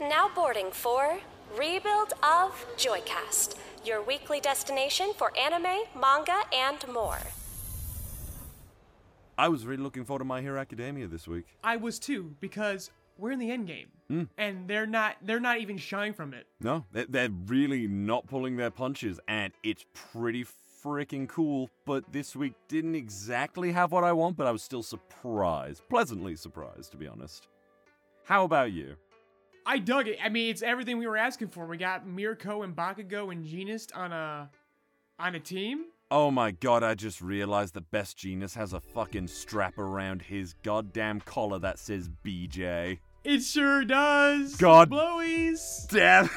Now boarding for Rebuild of Joycast, your weekly destination for anime, manga, and more. I was really looking forward to My Hero Academia this week. I was too because we're in the end game, Hmm. and they're not they're not even shying from it. No, they're, they're really not pulling their punches, and it's pretty freaking cool. But this week didn't exactly have what I want, but I was still surprised, pleasantly surprised, to be honest. How about you? I dug it. I mean, it's everything we were asking for. We got Mirko and Bakugo and Jeanist on a on a team. Oh my god, I just realized that Best Jeanist has a fucking strap around his goddamn collar that says BJ. It sure does. God. blowies. Damn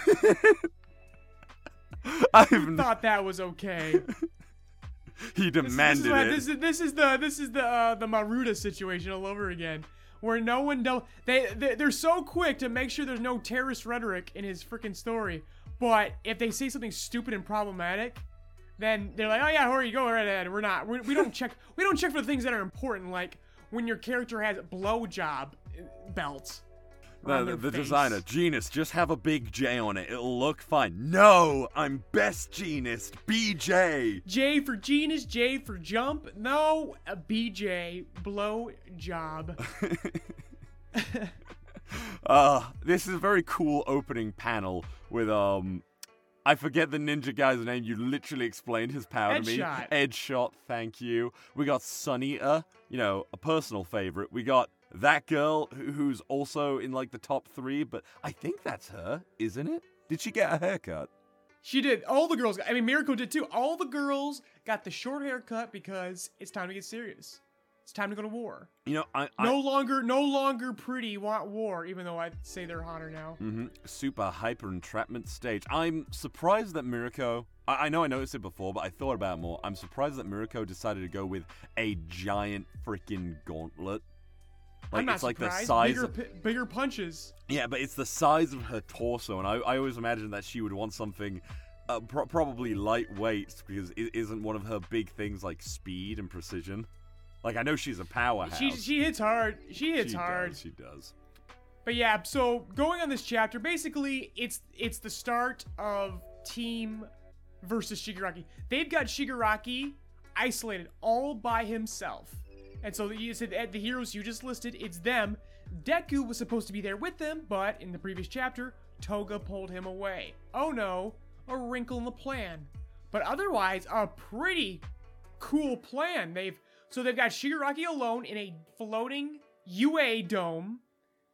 I've Thought that was okay. he This, this, is demanded it. this is this is the this is the uh, the Maruda situation all over again, where no one do they, they they're so quick to make sure there's no terrorist rhetoric in his freaking story, but if they say something stupid and problematic, then they're like, oh yeah, hurry, go right ahead. We're not we're, we don't check we don't check for the things that are important, like when your character has blowjob belts. The, the, the designer, Jeanist, just have a big J on it. It'll look fine. No, I'm best Jeanist, BJ. J for genus, J for jump. No, a BJ blow job. Uh, this is a very cool opening panel with um I forget the ninja guy's name. You literally explained his power to me. Edge shot, thank you. We got Sunita, you know, a personal favorite. We got that girl who's also in like the top three, but I think that's her, isn't it? Did she get a haircut? She did. All the girls. I mean, Miracle did too. All the girls got the short haircut because it's time to get serious. It's time to go to war. You know, I, I No longer, no longer pretty want war. Even though I'd say they're hotter now. hmm Super hyper entrapment stage. I'm surprised that Mirko. I, I know I noticed it before, but I thought about it more. I'm surprised that Mirko decided to go with a giant freaking gauntlet. Like it's like surprised. the size. bigger, Of, pi- bigger punches. yeah, but it's the size of her torso, and I, I always imagined that she would want something. Uh, pro- probably lightweight because it isn't one of her big things like speed and precision. Like I know she's a powerhouse. She she hits hard. She hits She hard. Does, she does. But yeah, so going on this chapter, basically it's it's the start of team versus Shigaraki. They've got Shigaraki isolated all by himself. And so you said the heroes you just listed, it's them. Deku was supposed to be there with them, but in the previous chapter, Toga pulled him away. Oh no, a wrinkle in the plan. But otherwise, a pretty cool plan. They've so they've got Shigaraki alone in a floating UA dome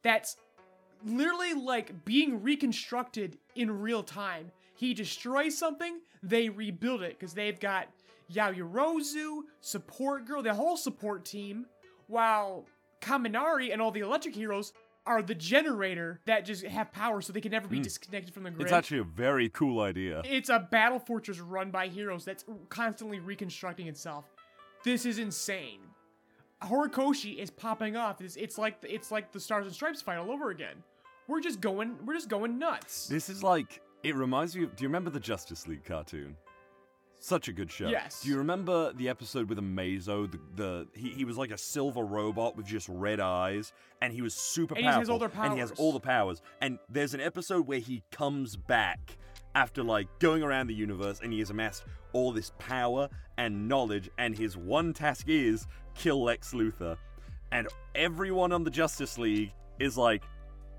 that's literally like being reconstructed in real time. He destroys something, they rebuild it because they've got Yaoyorozu, support girl, the whole support team, while Kaminari and all the electric heroes are the generator that just have power so they can never be hmm. disconnected from the grid. It's actually a very cool idea. It's a battle fortress run by heroes that's constantly reconstructing itself. This is insane. Horikoshi is popping off. It's, it's like it's like the Stars and Stripes fight all over again. We're just going we're just going nuts. This is like it reminds me of do you remember the Justice League cartoon? Such a good show. Yes. Do you remember the episode with Amazo? The, the he, he was like a silver robot with just red eyes, and he was super And he powerful. has all their And he has all the powers. And there's an episode where he comes back after like going around the universe, and he has amassed all this power and knowledge, and his one task is kill Lex Luthor. And everyone on the Justice League is like,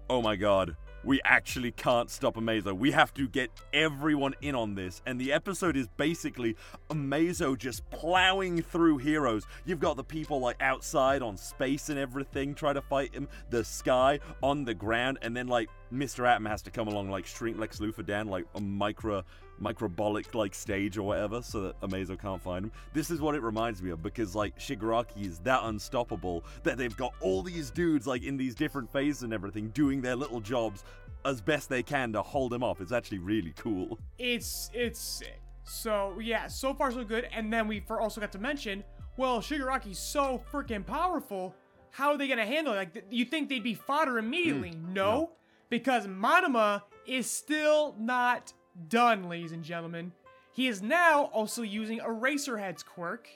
oh my god, we actually can't stop Amazo. We have to get everyone in on this. And the episode is basically Amazo just plowing through heroes. You've got the people like outside on space and everything try to fight him, the sky, on the ground, and then like Mr. Atom has to come along like shrink Lex Luthor down like a micro microbolic like stage or whatever so that Amazo can't find him. This is what it reminds me of because like Shigaraki is that unstoppable that they've got all these dudes like in these different phases and everything doing their little jobs as best they can to hold him off. It's actually really cool. It's it's sick. So yeah, so far so good. And then we for also got to mention, well, Shigaraki's so freaking powerful. How are they gonna handle it? Like, th- you think they'd be fodder immediately? Mm, no, because Monoma is still not done, ladies and gentlemen. He is now also using Eraserhead's quirk,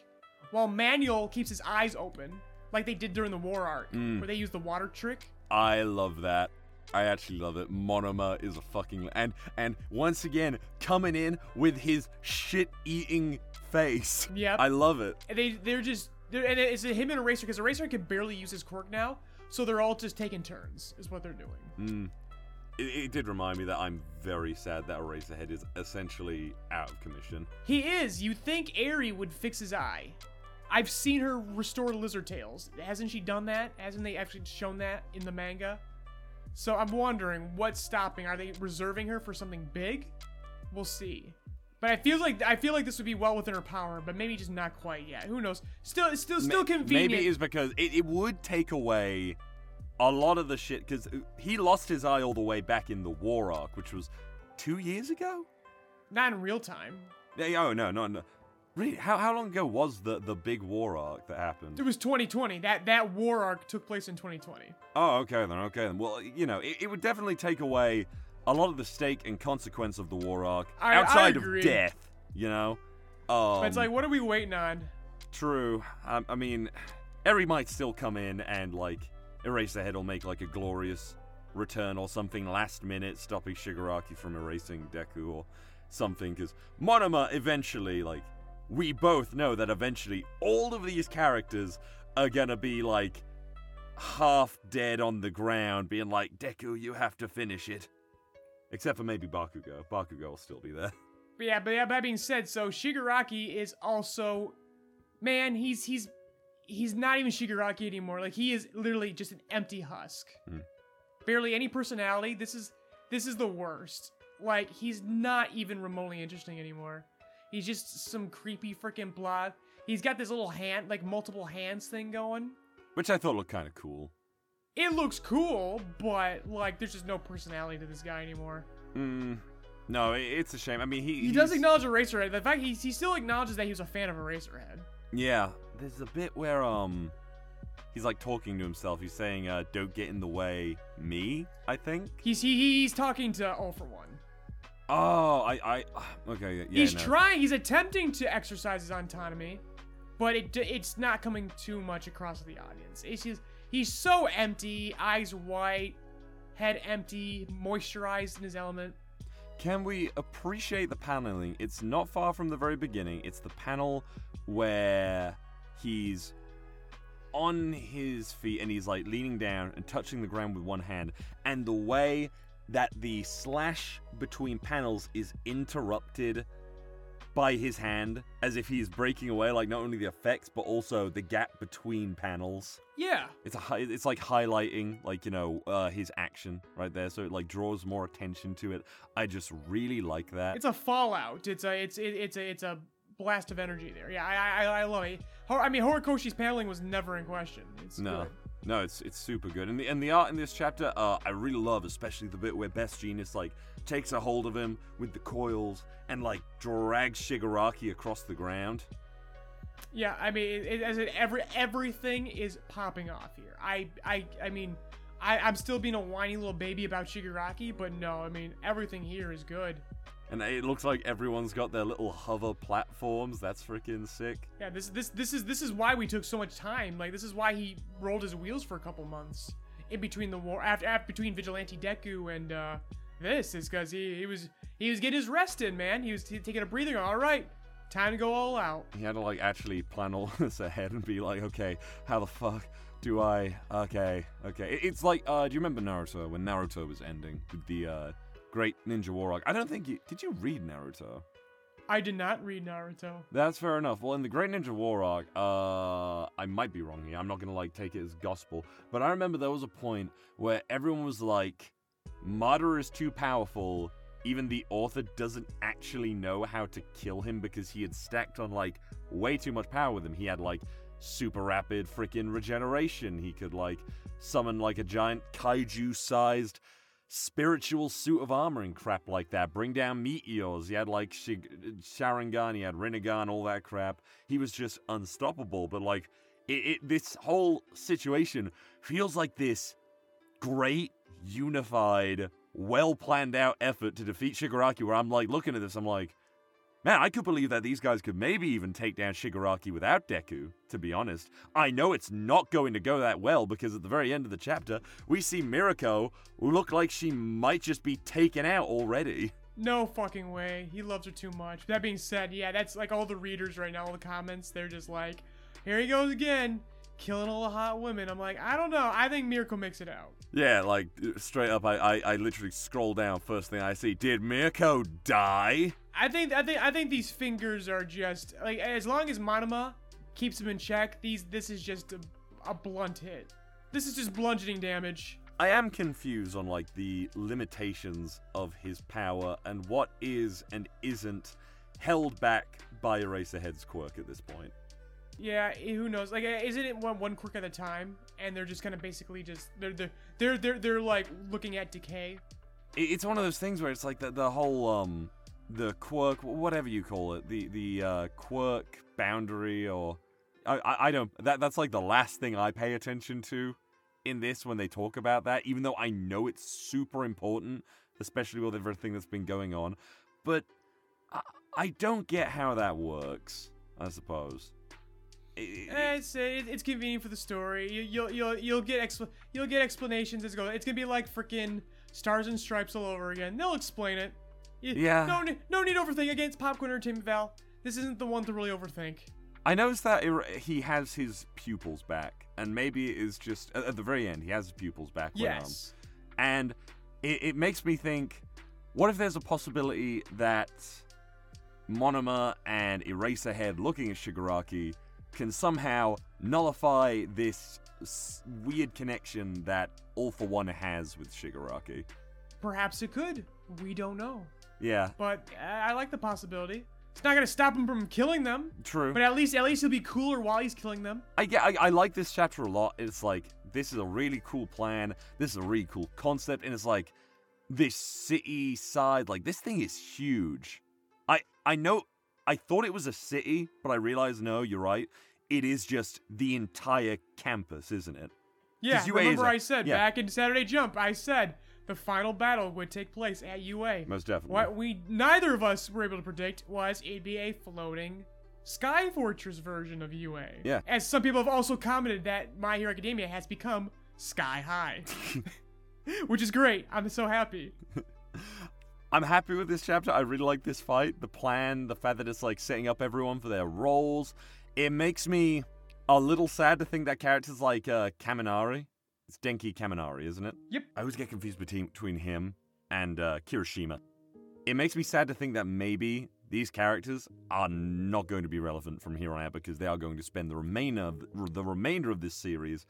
while Manuel keeps his eyes open, like they did during the war arc, where they used the water trick. I love that. I actually love it. Monoma is a fucking and and once again coming in with his shit-eating face. Yep. I love it. And they they're just they're, and it's him and Eraser because Eraser can barely use his quirk now, so they're all just taking turns. Is what they're doing. Mm. It, it did remind me that I'm very sad that Eraserhead is essentially out of commission. He is. You think Eri would fix his eye? I've seen her restore lizard tails. Hasn't she done that? Hasn't they actually shown that in the manga? So I'm wondering what's stopping. Are they reserving her for something big? We'll see. But I feel like I feel like this would be well within her power, but maybe just not quite yet. Who knows? Still, it's still, still Ma- convenient. Maybe it's because it, it would take away a lot of the shit because he lost his eye all the way back in the War arc, which was two years ago. not in real time. Yeah, Oh no, no, no. Really? How, how long ago was the, the big war arc that happened? It was 2020. That that war arc took place in 2020. Oh, okay then, okay then. Well, you know, it, it would definitely take away a lot of the stake and consequence of the war arc I- I outside of death. You know, um, it's like, what are we waiting on? true. I, I mean, Eri might still come in and like Eraserhead will make like a glorious return or something last minute, stopping Shigaraki from erasing Deku or something. Because Monoma eventually, like, we both know that eventually all of these characters are gonna be like half dead on the ground, being like, Deku, you have to finish it. Except for maybe Bakugo. Bakugo will still be there. But yeah, but that being said, so Shigaraki is also, man, he's he's he's not even Shigaraki anymore. Like he is literally just an empty husk. Hmm. Barely any personality. This is this is the worst. Like he's not even remotely interesting anymore. He's just some creepy freaking blob. He's got this little hand, like multiple hands thing going. Which I thought looked kind of cool. It looks cool, but like there's just no personality to this guy anymore. Mm, no, it's a shame. I mean, he He does acknowledge Eraserhead. The fact he, he still acknowledges that he was a fan of Eraserhead. Yeah, there's a bit where um, he's like talking to himself. He's saying, uh, "Don't get in the way, me." I think. He's he, he's talking to All for One. Oh, I, I, okay, yeah. he's no. trying. He's attempting to exercise his autonomy, but it it's not coming too much across to the audience. It's just he's so empty, eyes white, head empty, moisturized in his element. Can we appreciate the paneling? It's not far from the very beginning. It's the panel where he's on his feet and he's like leaning down and touching the ground with one hand, and the way that the slash between panels is interrupted by his hand as if he is breaking away like not only the effects but also the gap between panels Yeah, it's a hi- it's like highlighting like you know uh, his action right there so it like draws more attention to it i just really like that it's a fallout. It's a it's it, it's a it's a blast of energy there. Yeah, I I, I love it. I mean, Horikoshi's paneling was never in question. It's no good. no it's it's super good and the and the art in this chapter uh i really love especially the bit where best Jeanist like takes a hold of him with the coils and like drags shigaraki across the ground Yeah, I mean, it, it, as in every everything is popping off here. I I I mean, I I'm still being a whiny little baby about Shigaraki, but no, I mean everything here is good. and it looks like everyone's got their little hover platforms that's freaking sick Yeah, this this this is this is why we took so much time. Like this is why he rolled his wheels for a couple months in between the war after, after between Vigilante Deku and uh this is because he he was he was getting his rest in, man. He was t- taking a breather. All right, time to go all out. He had to like actually plan all this ahead and be like, okay, how the fuck do I? Okay, okay. It's like, uh, do you remember Naruto when Naruto was ending with the uh, Great Ninja War arc? I don't think you did. You read Naruto? I did not read Naruto. That's fair enough. Well, in the Great Ninja War arc, uh, I might be wrong here. I'm not gonna like take it as gospel, but I remember there was a point where everyone was like, Madara is too powerful. Even the author doesn't actually know how to kill him because he had stacked on like way too much power with him. He had like super rapid freaking regeneration. He could like summon like a giant kaiju sized spiritual suit of armor and crap like that. Bring down meteors. He had like Shig- Sharingan, he had Rinnegan, all that crap. He was just unstoppable. But like, it, it, this whole situation feels like this great, unified, well planned out effort to defeat Shigaraki. Where I'm like looking at this, I'm like, Man, I could believe that these guys could maybe even take down Shigaraki without Deku, to be honest. I know it's not going to go that well because at the very end of the chapter, we see Mirako look like she might just be taken out already. No fucking way. He loves her too much. That being said, yeah, that's like all the readers right now, all the comments, they're just like, here he goes again, killing all the hot women. I'm like, I don't know. I think Mirko makes it out. Yeah, like straight up, I, I, I literally scroll down. First thing I see, did Mirko die? I think I think I think these fingers are just like as long as Monoma keeps him in check, these this is just a, a blunt hit. This is just bludgeoning damage. I am confused on like the limitations of his power and what is and isn't held back by Eraserhead's quirk at this point. Yeah, eh, who knows? Like, eh, isn't it one one quirk at a time, and they're just kind of basically just they're they're they're they're, they're like looking at decay. It's one of those things where it's like the, the whole um the quirk whatever you call it the the uh, quirk boundary or I, I I don't that that's like the last thing I pay attention to in this when they talk about that even though I know it's super important especially with everything that's been going on but I, I don't get how that works I suppose It's it's convenient for the story. You, you'll you'll you'll get expl- you'll get explanations as goes. It's gonna be like freaking stars and stripes all over again. They'll explain it. Yeah. No no need overthink against popcorn entertainment Val. This isn't the one to really overthink. I noticed that it, he has his pupils back, and maybe it is just at, the very end he has his pupils back. when, um, Yes. and it, it makes me think: what if there's a possibility that Monoma and Eraserhead, looking at Shigaraki, can somehow nullify this s- weird connection that All for One has with Shigaraki? Perhaps it could. We don't know. Yeah, But uh, I like the possibility. It's not gonna stop him from killing them. true. But at least at least he'll be cooler while he's killing them. I get. I, I like this chapter a lot. It's like this is a really cool plan. This is a really cool concept, and it's like this city side. Like this thing is huge. I I know. I thought it was a city, but I realized no. You're right. It is just the entire campus, isn't it? Yeah, UA remember I said yeah. back in Saturday Jump, I said the final battle would take place at UA. Most definitely. What we neither of us were able to predict was it'd be a floating Sky Fortress version of UA. Yeah. As some people have also commented that My Hero Academia has become sky high. Which is great. I'm so happy. I'm happy with this chapter. I really like this fight, the plan, the fact that it's like setting up everyone for their roles. It makes me a little sad to think that characters like uh, Kaminari. It's Denki Kaminari, isn't it? Yep. I always get confused between between him and uh, Kirishima. It makes me sad to think that maybe these characters are not going to be relevant from here on out because they are going to spend the remainder of the remainder of this series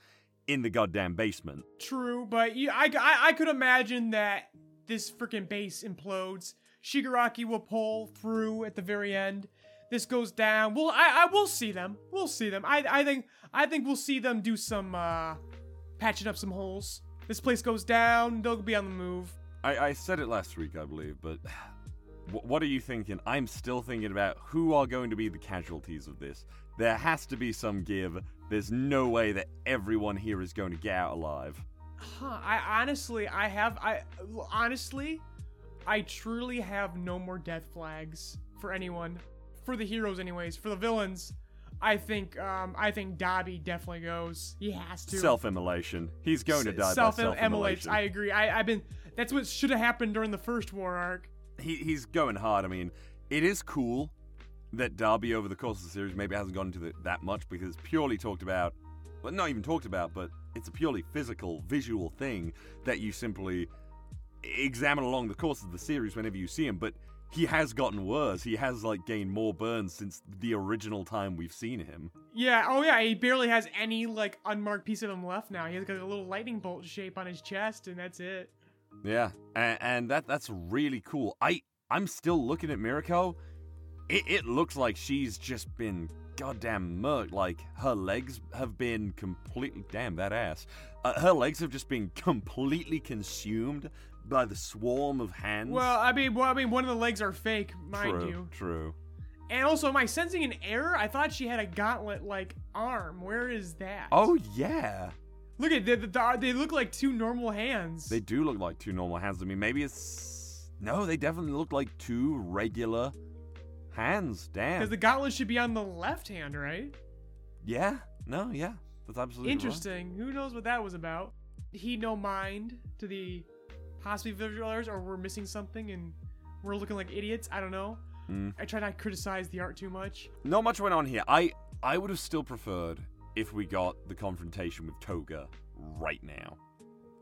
in the goddamn basement. True, but you, I, I, I could imagine that this freaking base implodes. Shigaraki will pull through at the very end. This goes down. Well, I, I will see them. We'll see them. I, I think, I think we'll see them do some, uh, patching up some holes. This place goes down. They'll be on the move. I, I said it last week, I believe, but what are you thinking? I'm still thinking about who are going to be the casualties of this. There has to be some give. There's no way that everyone here is going to get out alive. Huh, I honestly, I have, I honestly, I truly have no more death flags for anyone, for the heroes, anyways. For the villains, I think, um, I think Dabi definitely goes. He has to. Self-immolation. He's going to die self by self-immolation. I agree. I, I've been. That's what should have happened during the first war arc. he, he's going hard. I mean, it is cool that Dabi over the course of the series maybe hasn't gone into the, that much because it's purely talked about, well, not even talked about, but it's a purely physical, visual thing that you simply examine along the course of the series whenever you see him. But he has gotten worse. He has like gained more burns since the original time we've seen him. Yeah. Oh yeah. He barely has any like unmarked piece of him left now. He has got a little lightning bolt shape on his chest, and that's it. Yeah, and, and that that's really cool. I I'm still looking at Mirako. It, it looks like she's just been goddamn murked. Like her legs have been completely damn that ass. Uh, her legs have just been completely consumed by the swarm of hands. Well, I mean, well, I mean, one of the legs are fake, mind true, you. true. And also, am I sensing an error? I thought she had a gauntlet-like arm. Where is that? Oh yeah, look at the, the, the they look like two normal hands. they do look like two normal hands to me. Maybe it's no, they definitely look like two regular Hands, damn. Because the gauntlet should be on the left hand, right? Yeah, no, yeah, that's absolutely right. Interesting. Who knows what that was about? He no mind to the possibly visualizers, or we're missing something and we're looking like idiots. I don't know. Mm. I try not to criticize the art too much. Not much went on here. I I would have still preferred if we got the confrontation with Toga right now.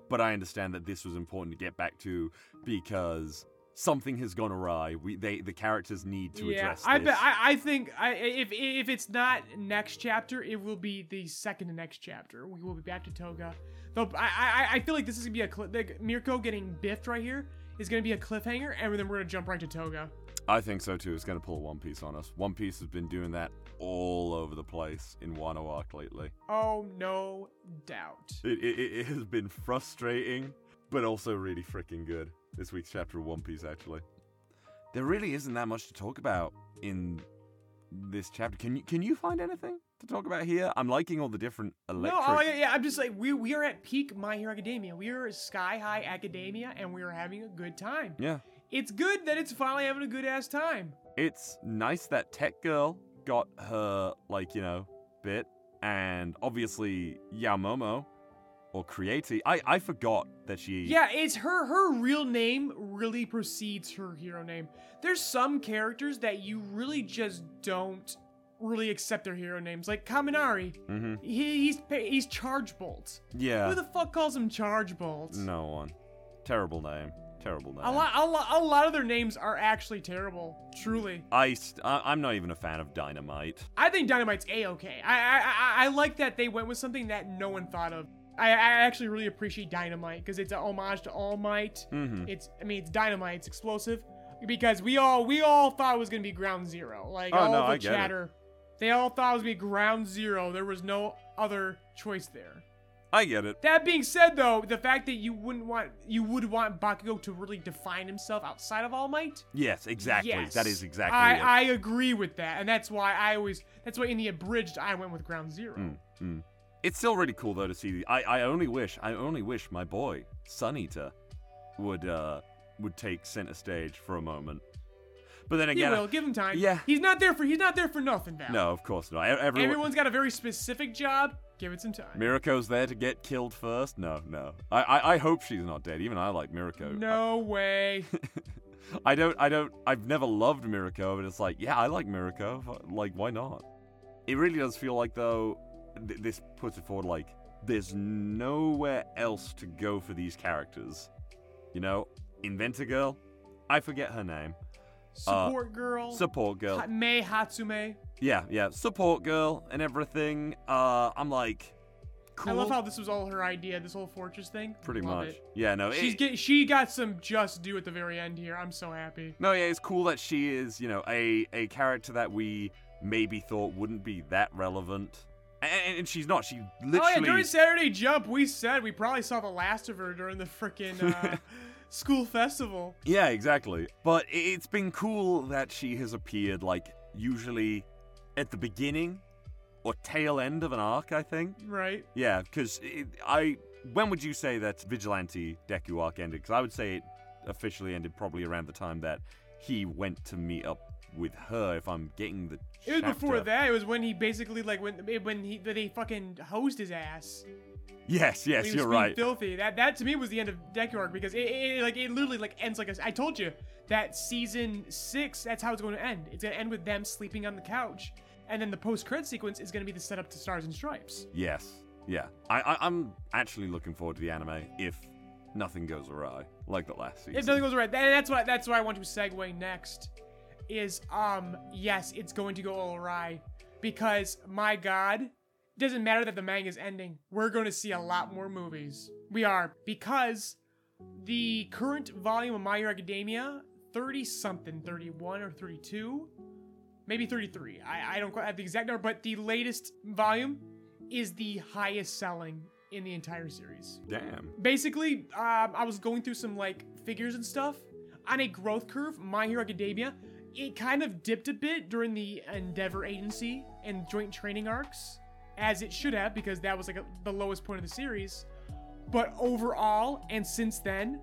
But I understand that this was important to get back to because something has gone awry. We they the characters need to yeah, address I this. I, I think I, if if it's not next chapter, it will be the second to next chapter. We will be back to Toga. Though I I, I feel like this is gonna be a like, Mirko getting biffed right here is gonna be a cliffhanger, and then we're gonna jump right to Toga. I think so too. It's going to pull One Piece on us. One Piece has been doing that all over the place in Wano arc lately. Oh no doubt. It, it, it has been frustrating, but also really freaking good. This week's chapter of One Piece, actually. There really isn't that much to talk about in this chapter. Can you can you find anything to talk about here? I'm liking all the different electric. No, oh yeah, yeah. I'm just like we we are at peak My Hero Academia. We are sky high academia, and we are having a good time. yeah. It's good that it's finally having a good ass time. It's nice that Tech Girl got her like you know bit, and obviously Yaomomo or Creati. I I forgot that she. Yeah, it's her her real name really precedes her hero name. There's some characters that you really just don't really accept their hero names, like Kaminari. Mm-hmm. He, he's he's Charge Bolt. Yeah. Who the fuck calls him Charge Bolt? No one. Terrible name. Terrible name. A lot, a lot, a lot of their names are actually terrible. Truly, I, st- I I'm not even a fan of Dynamite. I think Dynamite's a okay. I, I, I, I like that they went with something that no one thought of. I, I actually really appreciate Dynamite because it's an homage to All Might. Mm-hmm. It's, I mean, it's Dynamite. It's explosive because we all, we all thought it was gonna be Ground Zero. Like Oh, all no, the I get it. chatter, they all thought it was gonna be Ground Zero. There was no other choice there. I get it. That being said, though, the fact that you wouldn't want, you would want Bakugo to really define himself outside of All Might. Yes, exactly. Yes. That is exactly I. I agree with that, and that's why I always that's why in the abridged I went with Ground Zero. Mm, mm. It's still really cool though to see. The, I I only wish I only wish my boy Sun Eater would uh would take center stage for a moment. But then again, He will give him time. yeah. he's not there for he's not there for nothing. Val. no, of course not. Everyone, everyone's got a very specific job. Give it some time. Miriko's there to get killed first. No, no. I, I I hope she's not dead. Even I like Miriko. no way. I don't, I don't, I've never loved Miriko, but it's like, yeah, I like Miriko. Like, why not? It really does feel like, though, th- this puts it forward like, there's nowhere else to go for these characters. You know, Inventor Girl, I forget her name. Support girl. Support Girl. Ha- Mei Hatsume. Yeah, yeah, Support Girl and everything. Uh, I'm like, cool. I love how this was all her idea. This whole fortress thing. Pretty Love much. it. Yeah, no, She's it- get, she got some just due at the very end here. I'm so happy. No, yeah, it's cool that she is, you know, a a character that we maybe thought wouldn't be that relevant, and, and she's not. She literally. Oh yeah, during Saturday Jump, we said we probably saw the last of her during the freaking uh, school festival. Yeah, exactly. But it's been cool that she has appeared like usually at the beginning or tail end of an arc. I think. Right. Yeah, because I. When would you say that Vigilante Deku arc ended? Because I would say it officially ended probably around the time that he went to meet up with her. If I'm getting the. It was before that. It was when he basically like when when he they fucking hosed his ass. Yes, yes, you're right. Filthy. That that to me was the end of Deku arc because it, it like it literally like ends like a, I told you that season six. That's how it's going to end. It's gonna end with them sleeping on the couch, and then the post credit sequence is gonna be the setup to Stars and Stripes. Yes. Yeah. I, I I'm actually looking forward to the anime if nothing goes awry like the last season. If nothing goes right, and that's what that's why I want to segue next. Is um yes, it's going to go all awry because my God, it doesn't matter that the manga is ending. We're going to see a lot more movies. We are because the current volume of My Hero Academia, thirty something, thirty one or thirty two, maybe thirty three. I I don't quite have the exact number, but the latest volume is the highest selling in the entire series Damn. basically, um, I was going through some like figures and stuff. On a growth curve, My Hero Academia, it kind of dipped a bit during the Endeavor Agency and joint training arcs, as it should have, because that was like a, the lowest point of the series. But overall, and since then,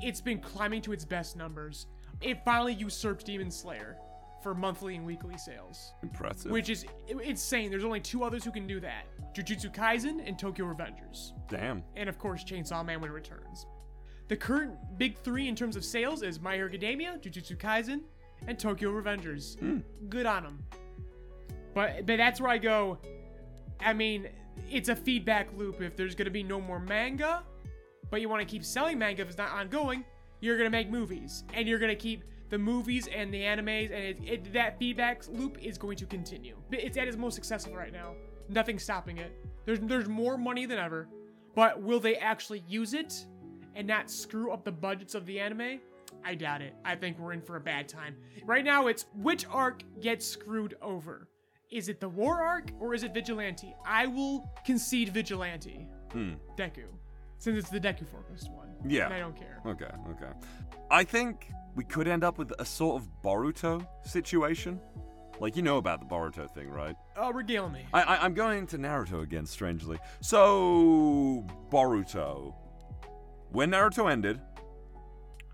it's been climbing to its best numbers. It finally usurped Demon Slayer for monthly and weekly sales, Impressive. which is insane. There's only two others who can do that: Jujutsu Kaisen and Tokyo Revengers, Damn. and of course Chainsaw Man when it returns. The current big three in terms of sales is My Hero Academia, Jujutsu Kaisen, and Tokyo Revengers. Hmm. Good on them. But but that's where I go. I mean, it's a feedback loop. If there's gonna be no more manga, but you want to keep selling manga if it's not ongoing, you're gonna make movies, and you're gonna keep the movies and the animes, and it, it, that feedback loop is going to continue. It's at its most successful right now. Nothing's stopping it. There's there's more money than ever, but will they actually use it and not screw up the budgets of the anime? I doubt it. I think we're in for a bad time. Right now, it's which arc gets screwed over. Is it the war arc or is it Vigilante? I will concede Vigilante. Hmm. Deku. Since it's the Deku focused one. Yeah. I don't care. Okay, okay. I think we could end up with a sort of Boruto situation. Like, you know about the Boruto thing, right? Oh, regale me. I, I, I'm going to Naruto again, strangely. So, Boruto. When Naruto ended,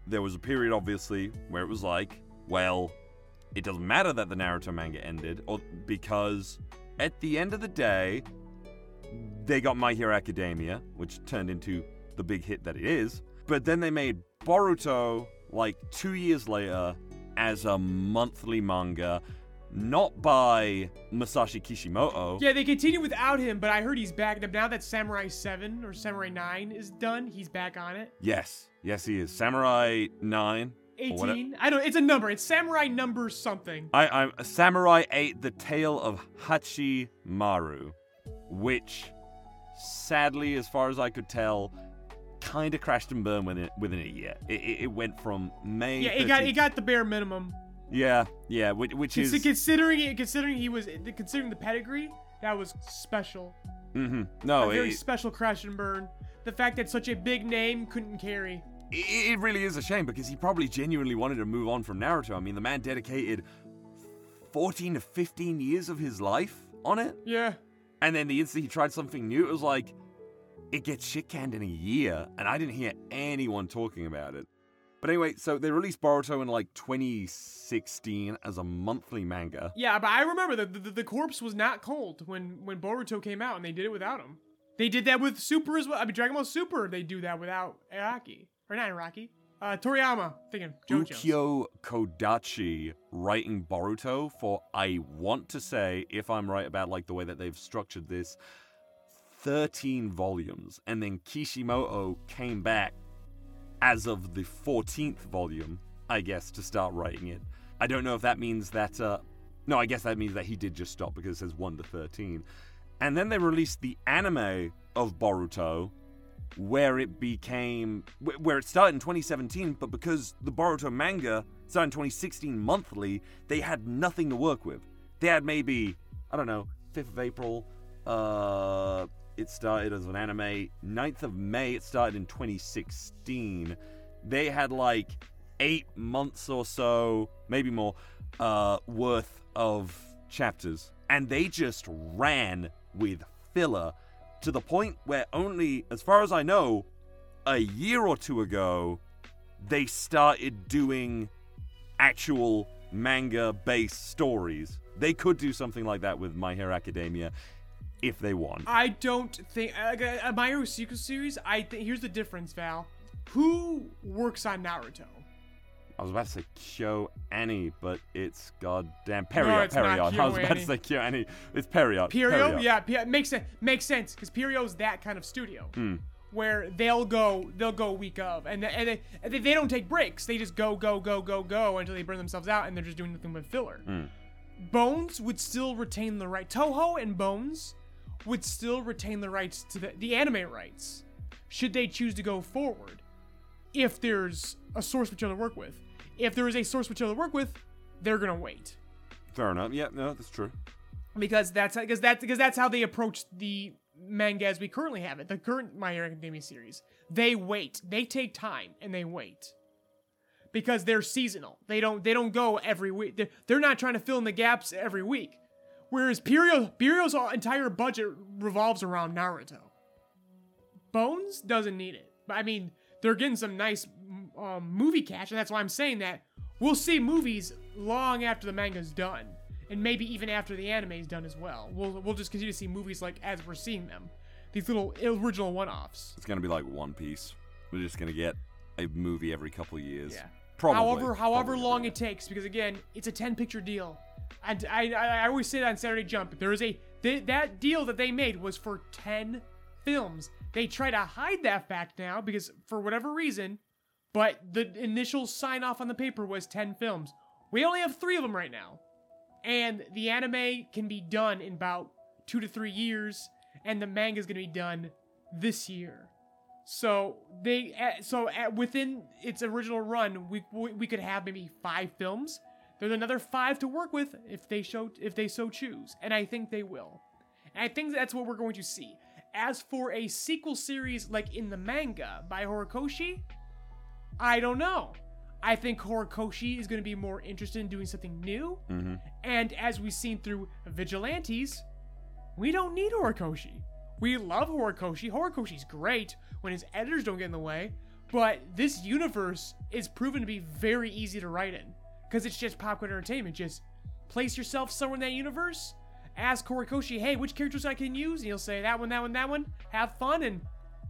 there was a period, obviously, where it was like, well, it doesn't matter that the Naruto manga ended, or because at the end of the day, they got My Hero Academia, which turned into the big hit that it is. But then they made Boruto like two years later as a monthly manga, not by Masashi Kishimoto. Yeah, they continue without him, but I heard he's back. Now that Samurai 7 or Samurai 9 is done, he's back on it. Yes, yes, he is. Samurai 9. 18. I don't It's a number. It's Samurai number something. I, I'm Samurai 8, The Tale of Hachimaru, which, sadly, as far as I could tell, kind of crashed and burned within, within a year. It, it, it went from May. Yeah, it got it got the bare minimum. Yeah, yeah, which, which is. Considering it, considering he was, considering the pedigree, that was special. Mm Mhm. No, a very it, special crash and burn. The fact that such a big name couldn't carry. it it really is a shame because he probably genuinely wanted to move on from Naruto. I mean, the man dedicated 14 to 15 years of his life on it. Yeah. And then the instant he tried something new, it was like, it gets shit canned in a year, and I didn't hear anyone talking about it. But anyway, so they released Boruto in like 2016 as a monthly manga. Yeah, but I remember that the, the, the corpse was not cold when when Boruto came out, and they did it without him. They did that with Super as well. I mean, Dragon Ball Super, they do that without Araki. Or not Araki. Uh, Toriyama. Thinking JoJo's. Ukyo Kodachi writing Boruto for, I want to say, if I'm right about like the way that they've structured this, 13 volumes. And then Kishimoto came back as of the 14th volume, I guess, to start writing it. I don't know if that means that, uh, no, I guess that means that he did just stop because it says 1 to 13. And then they released the anime of Boruto, where it became, where it started in 2017, but because the Boruto manga started in 2016 monthly, they had nothing to work with. They had maybe, I don't know, 5th of April, uh, it started as an anime. 9th of May, it started in 2016. They had like eight months or so, maybe more, uh, worth of chapters. And they just ran with filler to the point where only, as far as I know, a year or two ago, they started doing actual manga based stories. They could do something like that with My Hero Academia if they want. I don't think uh, uh, My Hero Secret series. I think here's the difference, Val. Who works on Naruto? I was about to say Kyo Annie, but it's goddamn Pierrot. it's not Pierrot. I was about to say KyoAni. It's Pierrot. Pierrot, yeah, P- makes sense. Makes sense because Pierrot's that kind of studio Hmm. where they'll go, they'll go week of, and and they, and they, they don't take breaks. They just go, go, go, go, go until they burn themselves out, and they're just doing nothing but filler. Hmm. Bones would still retain the right. Toho and Bones would still retain the rights to the, the anime rights, should they choose to go forward. If there's a source material to work with, if there is a source material to work with, they're gonna wait Fair enough. Yeah, no, that's true. because that's because that's because that's how they approach the manga as we currently have it. The current My Hero Academia series, they wait, they take time, and they wait because they're seasonal. They don't they don't go every week. They're, they're not trying to fill in the gaps every week. Whereas Pierrot Pierrot's entire budget revolves around Naruto. Bones doesn't need it, but I mean they're getting some nice um, movie cash, and that's why I'm saying that we'll see movies long after the manga's done, and maybe even after the anime's done as well. We'll we'll just continue to see movies like as we're seeing them, these little original one-offs. It's gonna be like One Piece. We're just gonna get a movie every couple years. Yeah. Probably. However, however Probably. long it takes, because again, it's a 10 picture deal. And I, I, always say that on Saturday Jump. There is a th- that deal that they made was for 10 films. They try to hide that fact now because for whatever reason, but the initial sign off on the paper was 10 films. We only have three of them right now, and the anime can be done in about two to three years, and the manga is going to be done this year. So they so within its original run, we we could have maybe five films. There's another five to work with if they show if they so choose, and I think they will. And I think that's what we're going to see. As for a sequel series like in the manga by Horikoshi, I don't know. I think Horikoshi is going to be more interested in doing something new. Mm-hmm. And as we've seen through Vigilantes, we don't need Horikoshi. We love Horikoshi. Horikoshi's great when his editors don't get in the way, but this universe is proven to be very easy to write in because it's just popcorn entertainment. Just place yourself somewhere in that universe, ask Horikoshi, hey, which characters I can use? And he'll say, that one, that one, that one. Have fun, and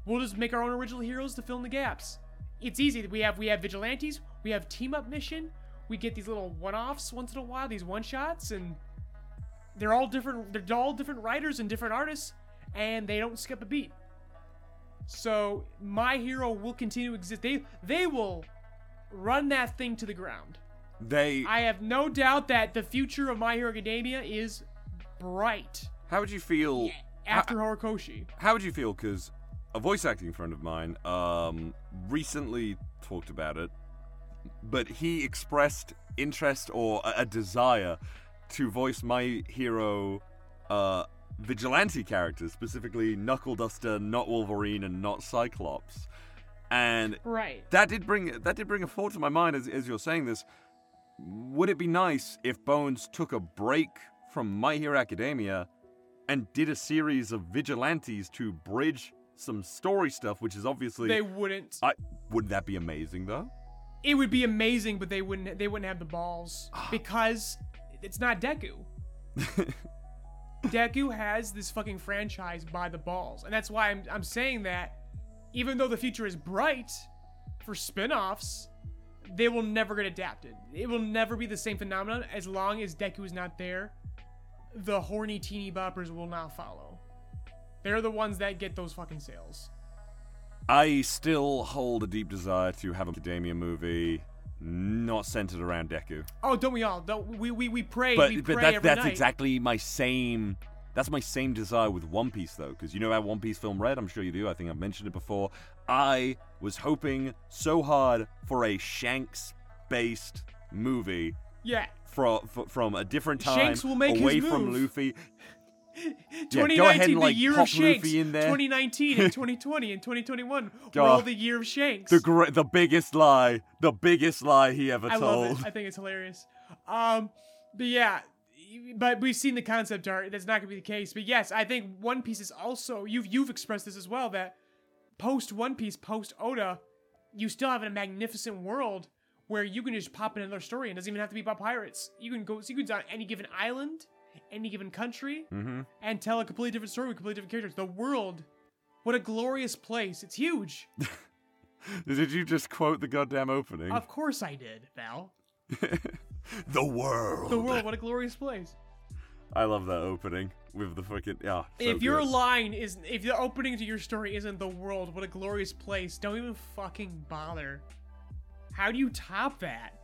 we'll just make our own original heroes to fill in the gaps. It's easy. We have we have vigilantes, we have team up mission, we get these little one-offs once in a while, these one-shots, and they're all different they're all different writers and different artists and they don't skip a beat so my hero will continue to exist they they will run that thing to the ground They. i have no doubt that the future of my hero academia is bright how would you feel? after horikoshi How would you feel? Because a voice acting friend of mine um, recently talked about it, but he expressed interest or a, a desire to voice my hero uh, vigilante characters, specifically Knuckle Duster, not Wolverine, and not Cyclops. And right that did bring that did bring a thought to my mind as, as you're saying this. Would it be nice if Bones took a break from My Hero Academia and did a series of vigilantes to bridge some story stuff, which is obviously they wouldn't I wouldn't that be amazing though? it would be amazing but they wouldn't they wouldn't have the balls ah. because it's not deku Deku has this fucking franchise by the balls. And that's why I'm, I'm saying that even though the future is bright for spin offs, they will never get adapted. It will never be the same phenomenon as long as Deku is not there. The horny teeny boppers will not follow. They're the ones that get those fucking sales. I still hold a deep desire to have a Academia movie not centered around Deku. Oh, don't we all? Don't we? We, we pray. But we but pray that, that's night. exactly my same. That's my same desire with One Piece though, because you know about One Piece film Red. I'm sure you do. I think I've mentioned it before. I was hoping so hard for a Shanks-based movie Yeah. from from a different time, Shanks will make his away from move. Luffy. 2019, go ahead and, the like, year pop of Shanks. Luffy in there. 2019 and 2020 and 2021 were Oh. all the year of Shanks. The gr- the biggest lie, the biggest lie he ever I told. love it. I think it's hilarious. Um, but yeah, but we've seen the concept art. That's not gonna be the case. But yes, I think One Piece is also you've you've expressed this as well that post One Piece, post Oda, you still have a magnificent world where you can just pop in another story and it doesn't even have to be about pirates. You can go you can go on any given island, any given country, Mm-hmm. and tell a completely different story with completely different characters. The world, what a glorious place! It's huge. Did you just quote the goddamn opening? of course I did, Val. the world. The world, what a glorious place. I love that opening with the fucking yeah. so if your good. line is if the opening to your story isn't the world, what a glorious place, don't even fucking bother. How do you top that?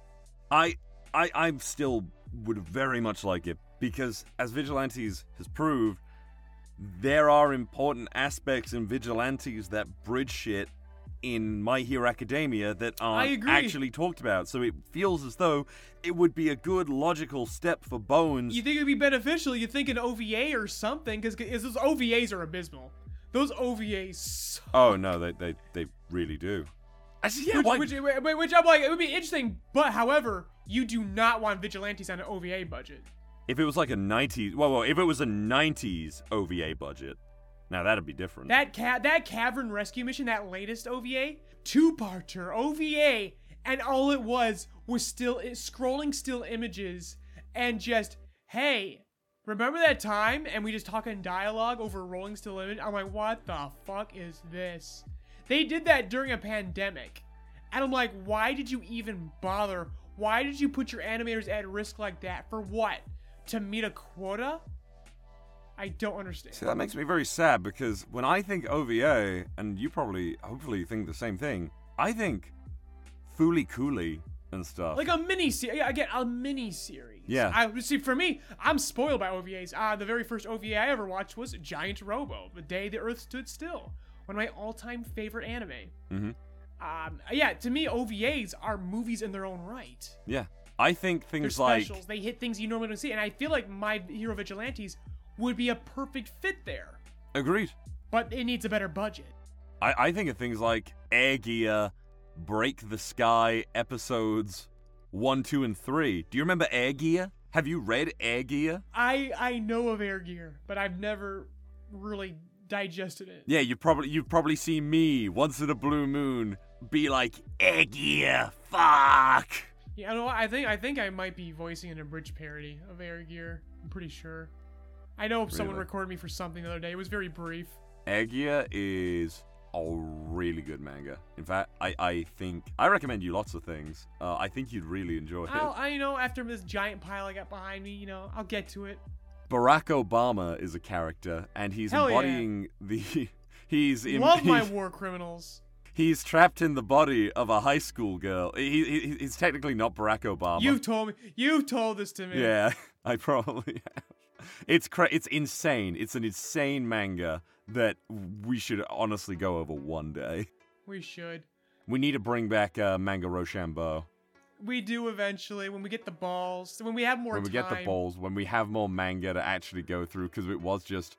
I I I still would very much like it because as Vigilantes has proved, there are important aspects in Vigilantes that bridge shit in My Hero Academia that aren't actually talked about. So it feels as though it would be a good logical step for Bones. You think it'd be beneficial? You think an OVA or something? Because those OVAs are abysmal. Those OVAs. suck. oh no, they they they really do. Actually, yeah, which, why- which, which, which I'm like, it would be interesting. But however, you do not want vigilantes on an OVA budget. if it was like a 90s, well, well, if it was a 90s OVA budget, now that'd be different. That cat, that cavern rescue mission, that latest OVA, two-parter OVA, and all it was was still eh, scrolling still images and just hey remember that time? And we just talk in dialogue over rolling still image i'm like what the fuck is this? They did that during a pandemic. And i'm like why did you even bother? Why did you put your animators at risk like that? For what? To meet a quota i don't understand See, that makes me very sad because when I think OVA, and you probably, hopefully, think the same thing, I think Fooly Cooly and stuff. like a mini series. Yeah, again, a mini series. Yeah. I see. For me, I'm spoiled by OVAs. Uh, the very first OVA I ever watched was Giant Robo: The Day the Earth Stood Still, one of my all-time favorite anime. Mm-hmm. Um, yeah, to me, OVAs are movies in their own right. yeah. I think They're things like. specials. They hit things you normally don't see, and I feel like My Hero Vigilantes would be a perfect fit there. Agreed. But it needs a better budget. I, I think of things like Air Gear, Break the Sky episodes 1, 2, and 3. Do you remember Air Gear? Have you read Air Gear? I I know of Air Gear, but I've never really digested it. Yeah, you probably you've probably seen me once in a blue moon be like Air Gear, fuck. Yeah, you know what? I think I think I might be voicing an abridged parody of Air Gear. I'm pretty sure. I know someone recorded me for something the other day. It was very brief. Gear is a really good manga. In fact, I, I think I recommend you lots of things. Uh, I think you'd really enjoy it. I'll, I you know after this giant pile I got behind me, you know, I'll get to it. Barack Obama is a character, and he's Hell yeah. embodying the. He's in, Love my war criminals. He's trapped in the body of a high school girl. He, he, he's technically not Barack Obama. You've told me. You've told this to me. yeah, I probably have. It's cra- it's insane. It's an insane manga that we should honestly go over one day. We should. We need to bring back uh, Manga Rochambeau We do eventually when we get the balls. When we have more when we time. get the balls, when we have more manga to actually go through, because it was just,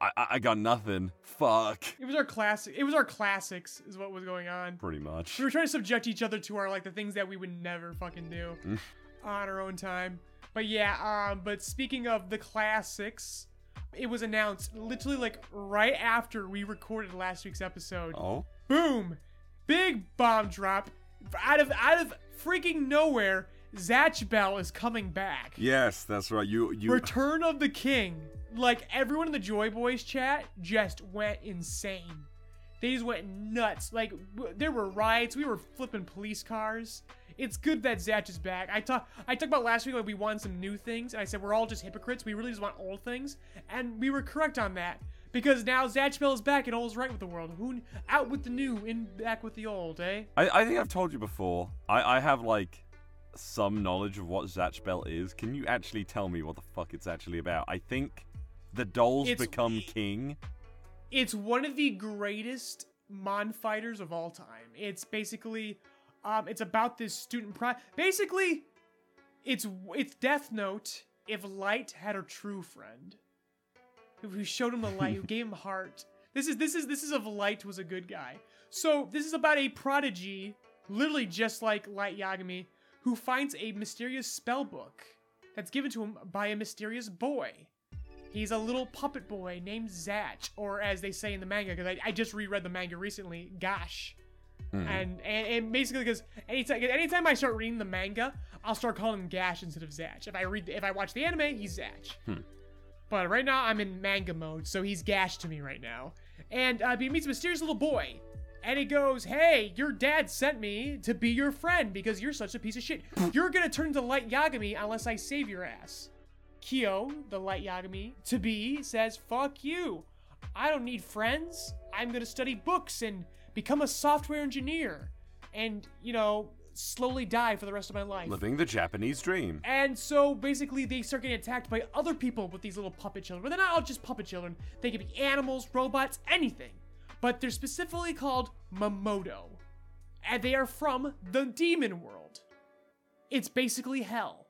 I, I I got nothing. Fuck. It was our classic. It was our classics, is what was going on. Pretty much. We were trying to subject each other to our like the things that we would never fucking do Mm. on our own time. But yeah, um, but speaking of the classics, it was announced literally like right after we recorded last week's episode. Oh. Boom! Big bomb drop out of out of freaking nowhere. Zatch Bell is coming back. Yes, that's right. You you. Return of the King. Like everyone in the Joy Boys chat just went insane. They just went nuts. Like w- there were riots. We were flipping police cars. It's good that Zatch is back. I talked I talked about last week like we wanted some new things, and I said we're all just hypocrites. We really just want old things, and we were correct on that because now Zatch Bell is back and all is right with the world. Who out with the new, in back with the old, eh? I, I think I've told you before. I, I have like some knowledge of what Zatch Bell is. Can you actually tell me what the fuck it's actually about? I think the dolls It's- become king. it's one of the greatest mon fighters of all time. It's basically, um, it's about this student pro. Basically, it's it's Death Note if Light had a true friend, who showed him the light, who gave him heart. This is this is this is if Light was a good guy. So this is about a prodigy, literally just like Light Yagami, who finds a mysterious spell book that's given to him by a mysterious boy. He's a little puppet boy named Zatch, or as they say in the manga, because I, I just reread the manga recently, Gash. And, and and basically because anytime anytime I start reading the manga, I'll start calling him Gash instead of Zatch. If I read if I watch the anime, he's Zatch. But right now I'm in manga mode, so he's Gash to me right now. And uh, he meets a mysterious little boy, and he goes, "Hey, your dad sent me to be your friend because you're such a piece of shit. You're gonna turn into Light Yagami unless I save your ass." Kiyo, the Light Yagami, to be, says, Fuck you. I don't need friends. I'm gonna study books and become a software engineer. And, you know, slowly die for the rest of my life. Living the Japanese dream. And so basically, they start getting attacked by other people with these little puppet children. But they're not all just puppet children, they can be animals, robots, anything. But they're specifically called Mamodo. And they are from the demon world. It's basically hell.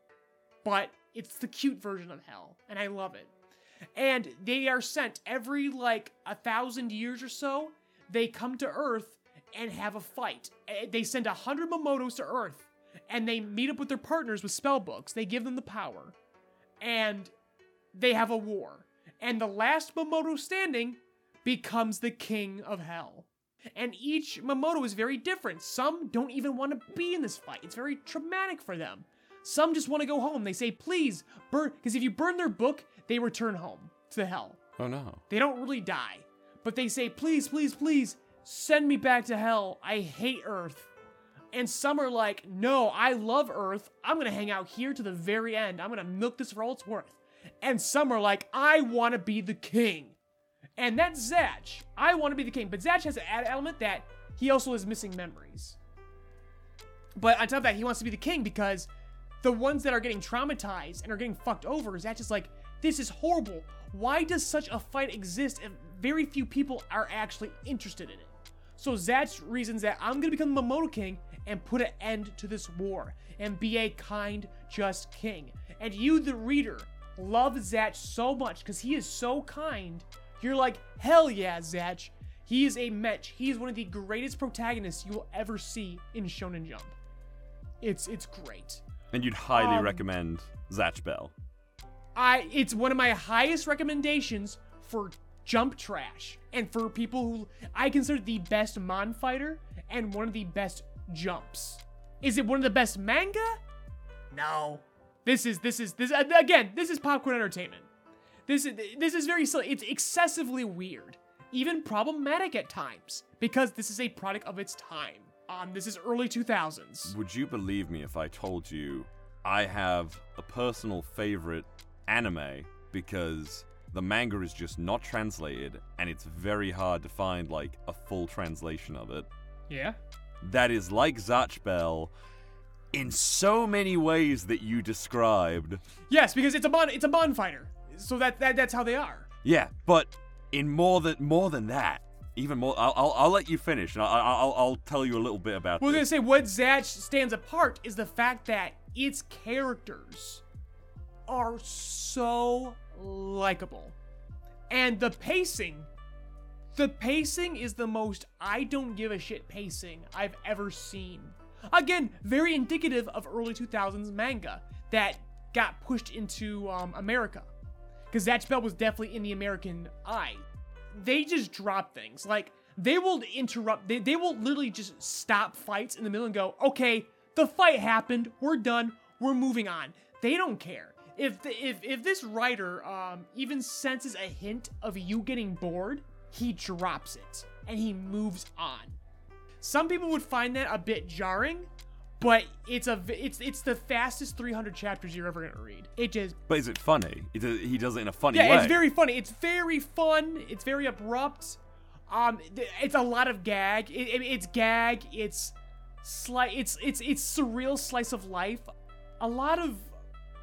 But it's the cute version of hell. And I love it. And they are sent every like a thousand years or so. They come to Earth and have a fight. Eh, They send a hundred Mamodos to Earth, and they meet up with their partners with spell books. They give them the power, and they have a war. And the last Mamodo standing becomes the king of hell. And each Mamodo is very different. Some don't even want to be in this fight. It's very traumatic for them. Some just want to go home. They say, please, burn, because if you burn their book, they return home to hell. Oh no. They don't really die. But they say, please, please, please, send me back to hell. I hate Earth. And some are like, no, I love Earth. I'm going to hang out here to the very end. I'm going to milk this for all it's worth. And some are like, I want to be the king. And that's Zatch. I want to be the king. But Zatch has an added element that he also is missing memories. But on top of that, he wants to be the king because the ones that are getting traumatized and are getting fucked over, Zatch is like, this is horrible. Why does such a fight exist if very few people are actually interested in it? So Zatch reasons that I'm gonna become the Mamodo King and put an end to this war and be a kind, just king. And you, the reader, love Zatch so much because he is so kind. You're like, hell yeah, Zatch. He is a mensch. He is one of the greatest protagonists you will ever see in Shonen Jump. It's it's great. And you'd highly Um, recommend Zatch Bell. I it's one of my highest recommendations for jump trash and for people who I consider the best mon fighter and one of the best jumps. Is it one of the best manga? No. This is this is this again, this is popcorn entertainment. This is this is very silly. It's excessively weird, even problematic at times because this is a product of its time. Um this is early 2000s. Would you believe me if I told you I have a personal favorite anime because the manga is just not translated and it's very hard to find like a full translation of it. Yeah. That is like Zatch Bell in so many ways that you described. Yes, because it's a bon it's a bonfire. So that, that that's how they are. Yeah, but in more than more than that, even more. I'll I'll, I'll let you finish, and I'll, I'll I'll tell you a little bit about. We're gonna say what Zatch stands apart is the fact that its characters are so likable. And the pacing, the pacing is the most I don't give a shit pacing I've ever seen. Again, very indicative of early 2000s manga that got pushed into um, America. Because that spell was definitely in the American eye. They just drop things. Like, they will interrupt, they, they will literally just stop fights in the middle and go, okay, the fight happened, we're done, we're moving on. They don't care. If, the, if, if this writer um, even senses a hint of you getting bored, he drops it and he moves on. Some people would find that a bit jarring, but it's a it's it's the fastest 300 chapters you're ever gonna read. It just But is it funny? It does, he does it in a funny yeah, way. it's very funny. It's very fun. It's very abrupt. Um, it's a lot of gag. It, it- it's gag. It's slight. It's it's it's surreal slice of life. A lot of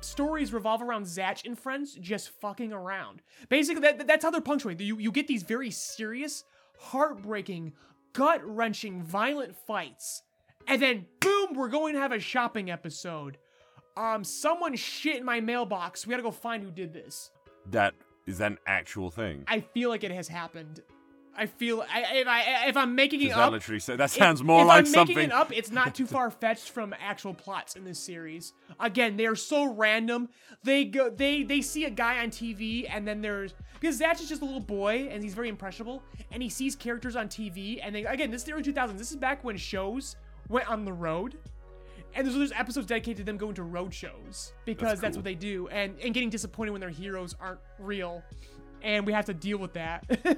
stories revolve around Zatch and friends just fucking around. Basically, that, that's how they're punctuated. You you get these very serious, heartbreaking, gut wrenching, violent fights, and then boom, we're going to have a shopping episode. Um, someone shit in my mailbox. We gotta go find who did this. That is that an actual thing. I feel like it has happened. I feel I, if I if I'm making it Does that up, literally say that if- sounds more if like I'm something. making it up, it's not too far fetched from actual plots in this series. Again, they are so random. They go they they see a guy on TV and then there's because Zatch is just a little boy and he's very impressionable and he sees characters on TV and they again this is the early 2000s. This is back when shows went on the road. And there's, there's episodes dedicated to them going to road shows because that's, cool. what they do, and and getting disappointed when their heroes aren't real, and we have to deal with that,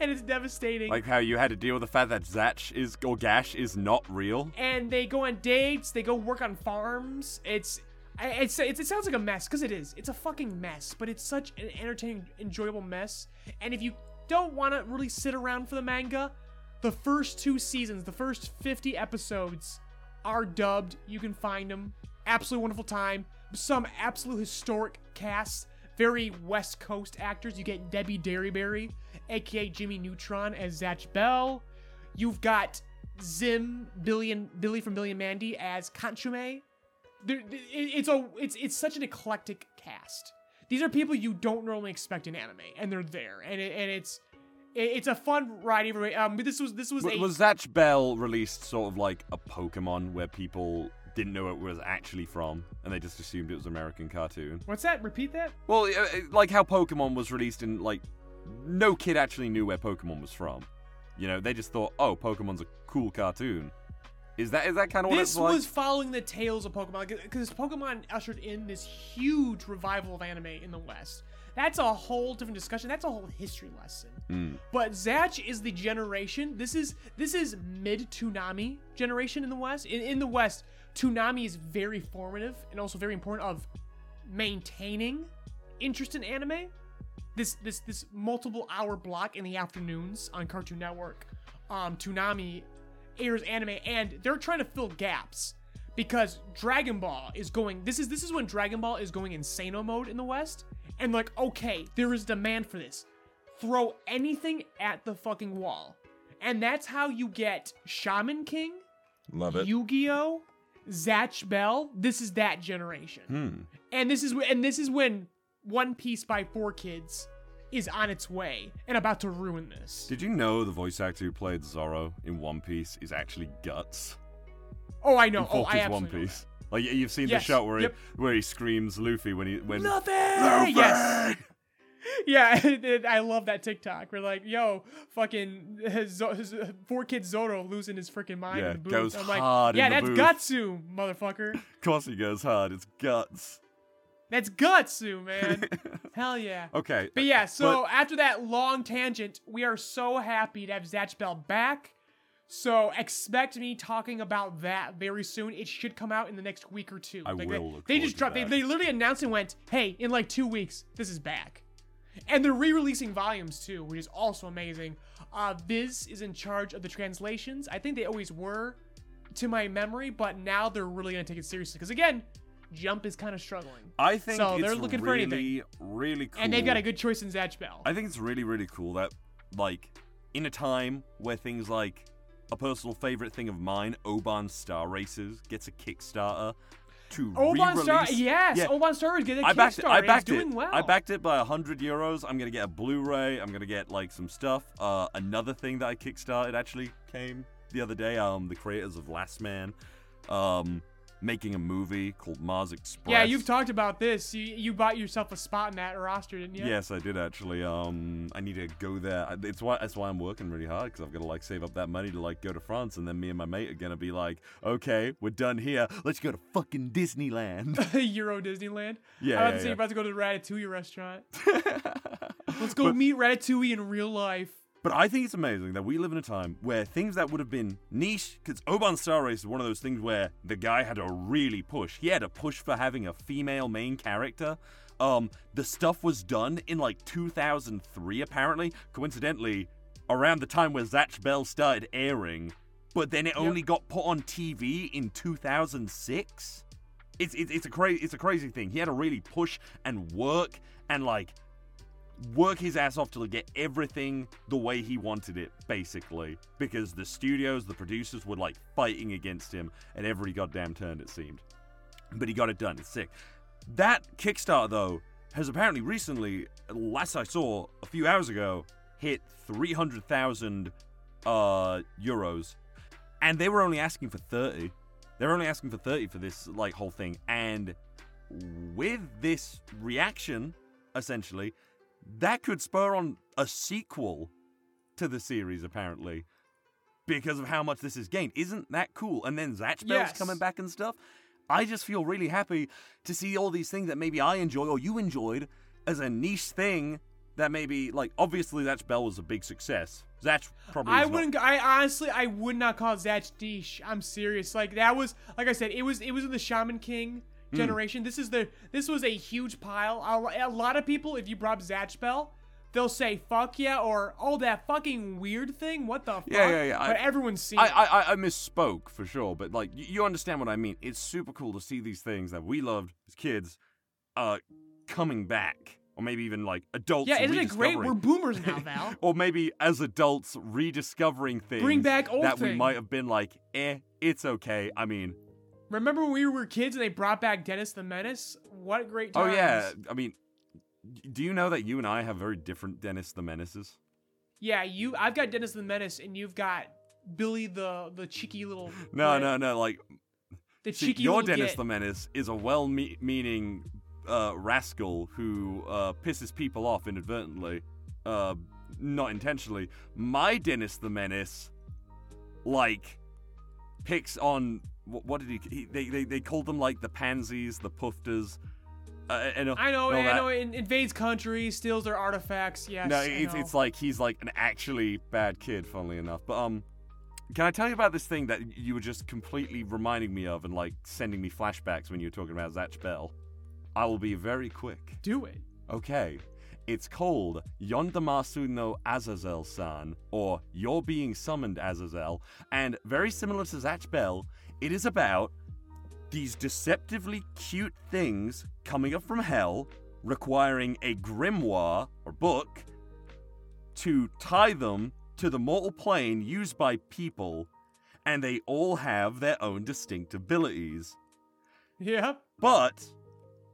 and it's devastating. like how you had to deal with the fact that Zatch is or Gash is not real. and they go on dates, they go work on farms. It's I- it's, it's it sounds like a mess because it is. It's a fucking mess, but it's such an entertaining, enjoyable mess. And if you don't want to really sit around for the manga, the first two seasons, the first 50 episodes are dubbed. You can find them. Absolutely wonderful time. Some absolute historic casts. Very West Coast actors. You get Debbie Derryberry, aka Jimmy Neutron, as Zatch Bell. You've got Zim, Billy Billy from Billy and Mandy as Kanchomé. There, it's a it's it's such an eclectic cast. These are people you don't normally expect in anime, and they're there, and it, and it's it's a fun ride. Every um, but this was this was W- a was Zatch Bell released sort of like a Pokemon where people didn't know it was actually from and they just assumed it was an American cartoon? what's that? Repeat that. Well, uh, uh, like how Pokemon was released in like no kid actually knew where Pokemon was from. You know, they just thought, oh, Pokemon's a cool cartoon. Is that is that kind of what This like? was following the tales of Pokemon because Pokemon ushered in this huge revival of anime in the West. That's a whole different discussion. That's a whole history lesson. Hmm. But Zatch is the generation. This is this is mid Toonami generation in the West. In, in the West, Toonami is very formative and also very important of maintaining interest in anime. This this this multiple hour block in the afternoons on Cartoon Network. Um, Toonami airs anime and they're trying to fill gaps because Dragon Ball is going this is this is when Dragon Ball is going insano mode in the West and like okay there is demand for this throw anything at the fucking wall and that's how you get Shaman King Love it. Yu-Gi-Oh Zatch Bell this is that generation Hmm. and this is and this is when One Piece by Four Kids is on its way and about to ruin this Did you know the voice actor who played Zoro in One Piece is actually Guts oh I know oh I absolutely One Piece? Like you've seen Yes, the shot where yep. he where he screams Luffy when he when Luffy! Yes. Yeah, I love that TikTok. We're like, yo, fucking Zo- uh, four kids Zoro losing his freaking mind Yeah, in the booth. goes I'm like, hard yeah, that's booth." Gatsu, motherfucker. Of course he goes hard. It's Guts. That's Gutsu, man. Hell yeah. Okay. But yeah, so But- after that long tangent, we are so happy to have Zatch Bell back. So expect me talking about that very soon. It should come out in the next week or two. I Like, will they, they just dropped. They, they literally announced and went, "Hey, in like two weeks, this is back." And they're re-releasing volumes too, which is also amazing. Uh, Viz is in charge of the translations. I think they always were, to my memory, but now they're really gonna take it seriously. Because again, Jump is kind of struggling, I think so it's they're looking for really, anything. really cool. and they've got a good choice in Zatch Bell. I think it's really, really cool that, like, in a time where things like a personal favorite thing of mine, Oban Star Races, gets a Kickstarter to Oban. Star, yes, Yeah. Oban Star is getting a I backed it. I backed it's doing it. well. I backed it by hundred euros. I'm gonna get a Blu-ray. I'm gonna get like some stuff. Uh, another thing that I kickstarted actually came the other day. Um, the creators of Lastman, um, making a movie called Mars Express. Yeah, you've talked about this. You you bought yourself a spot in that roster, didn't you? Yes, I did actually. Um, I need to go there. It's why that's why I'm working really hard because I've got to like save up that money to like go to France, and then me and my mate are gonna be like, okay, we're done here. Let's go to fucking Disneyland. Euro Disneyland. Yeah, I was about yeah, to yeah. you're about to go to the Ratatouille restaurant. Let's go meet Ratatouille in real life. But I think it's amazing that we live in a time where things that would have been niche, because Oban Star Race is one of those things where the guy had to really push. He had to push for having a female main character. Um, the stuff was done in like 2003, apparently. Coincidentally, around the time where Zatch Bell started airing, but then it only got put on TV in 2006. It's it's, it's a crazy it's a crazy thing. He had to really push and work and like work his ass off to get everything the way he wanted it, basically. Because the studios, the producers were like fighting against him at every goddamn turn, it seemed. But he got it done. It's sick. That Kickstarter, though, has apparently recently, last I saw a few hours ago, hit 300,000 uh, euros. And they were only asking for 30. They were only asking for 30 for this like whole thing. And with this reaction, essentially, that could spur on a sequel to the series, apparently, because of how much this has gained. Isn't that cool? And then Zatch Bell's Yes. coming back and stuff. I just feel really happy to see all these things that maybe I enjoy or you enjoyed as a niche thing that maybe, like, obviously Zatch Bell was a big success. Zatch probably I is not- wouldn't. I honestly, I would not call Zatch niche. I'm serious. Like that was, like I said, it was, it was in the Shaman King Hmm. generation. This is the, this was a huge pile. A, a lot of people, if you brought up Zatch Bell, they'll say "fuck yeah" or "oh that fucking weird thing." What the fuck? Yeah, yeah, yeah. I- But everyone's seen. I. I, I- I misspoke for sure, but like you, understand what I mean. It's super cool to see these things that we loved as kids, uh, coming back, or maybe even like adults. yeah, isn't it great? We're boomers now, Val. or maybe as adults rediscovering things Bring back old that we might have been like, eh, it's okay. I mean, Remember when we were kids and they brought back Dennis the Menace? What a great oh yeah. I mean, do you know that you and I have very different Dennis the Menaces? Yeah, you. I've got Dennis the Menace, and you've got Billy the the cheeky little. No, git. no, no. Like The See, cheeky your Dennis the Menace is a well-meaning uh, rascal who uh, pisses people off inadvertently. Uh, not intentionally. My Dennis the Menace, like, picks on what, what did he, he? They they they called them like the pansies, the pufters. Uh, and, I know, and I know. In, invades countries, steals their artifacts. Yes. No, it's, it's like he's like an actually bad kid, funnily enough. But um, can I tell you about this thing that you were just completely reminding me of and like sending me flashbacks when you were talking about Zatch Bell? I will be very quick. do it. Okay. It's called Yondemasu no Azazel-san, or You're Being Summoned Azazel, and very similar to Zatch Bell, it is about these deceptively cute things coming up from hell, requiring a grimoire or book to tie them to the mortal plane used by people, and they all have their own distinct abilities. Yeah. But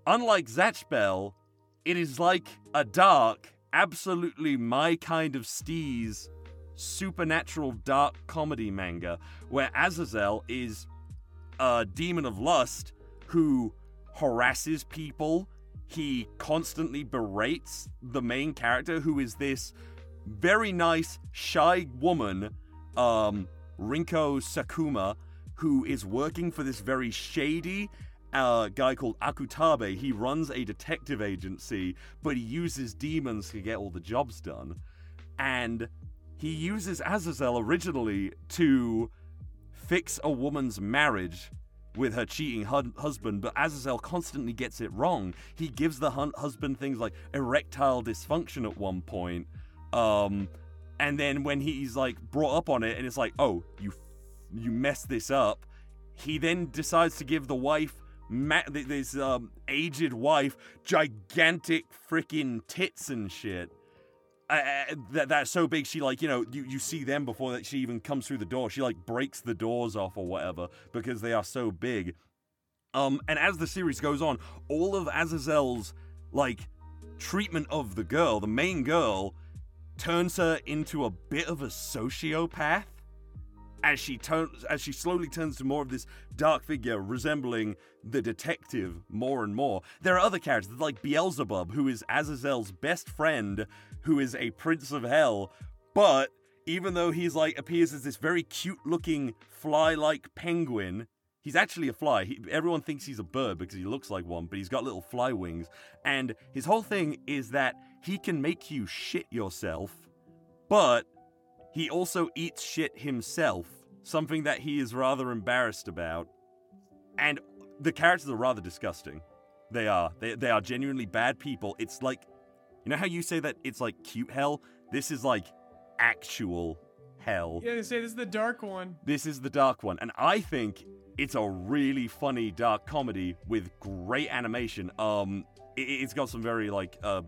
unlike Zatch Bell, it is like a dark, absolutely my kind of steez, supernatural dark comedy manga where Azazel is a demon of lust who harasses people. He constantly berates the main character, who is this very nice, shy woman, um, Rinko Sakuma, who is working for this very shady uh, guy called Akutabe. He runs a detective agency, but he uses demons to get all the jobs done. And he uses Azazel originally to fix a woman's marriage with her cheating hu- husband, but Azazel constantly gets it wrong. He gives the hun- husband things like erectile dysfunction at one point. Um, and then when he's like brought up on it, and it's like, oh, you, you messed this up. He then decides to give the wife, ma- this um, aged wife, gigantic freaking tits and shit. Uh, that that's so big she like you know you, you see them before that she even comes through the door. She like breaks the doors off or whatever because they are so big. Um and as the series goes on all of azazel's like treatment of the girl the main girl turns her into a bit of a sociopath as she turns as she slowly turns to more of this dark figure resembling the detective more and more there are other characters like beelzebub who is azazel's best friend who is a prince of hell but even though he's like appears as this very cute looking fly like penguin He's actually a fly. He, everyone thinks he's a bird because he looks like one, but he's got little fly wings. And his whole thing is that he can make you shit yourself, but he also eats shit himself, something that he is rather embarrassed about. And the characters are rather disgusting. They are. They, they are genuinely bad people. It's like, you know how you say that it's like cute hell? This is like actual hell. Yeah, they say this is the dark one. This is the dark one, and I think it's a really funny dark comedy with great animation. Um, it, it's got some very like uh,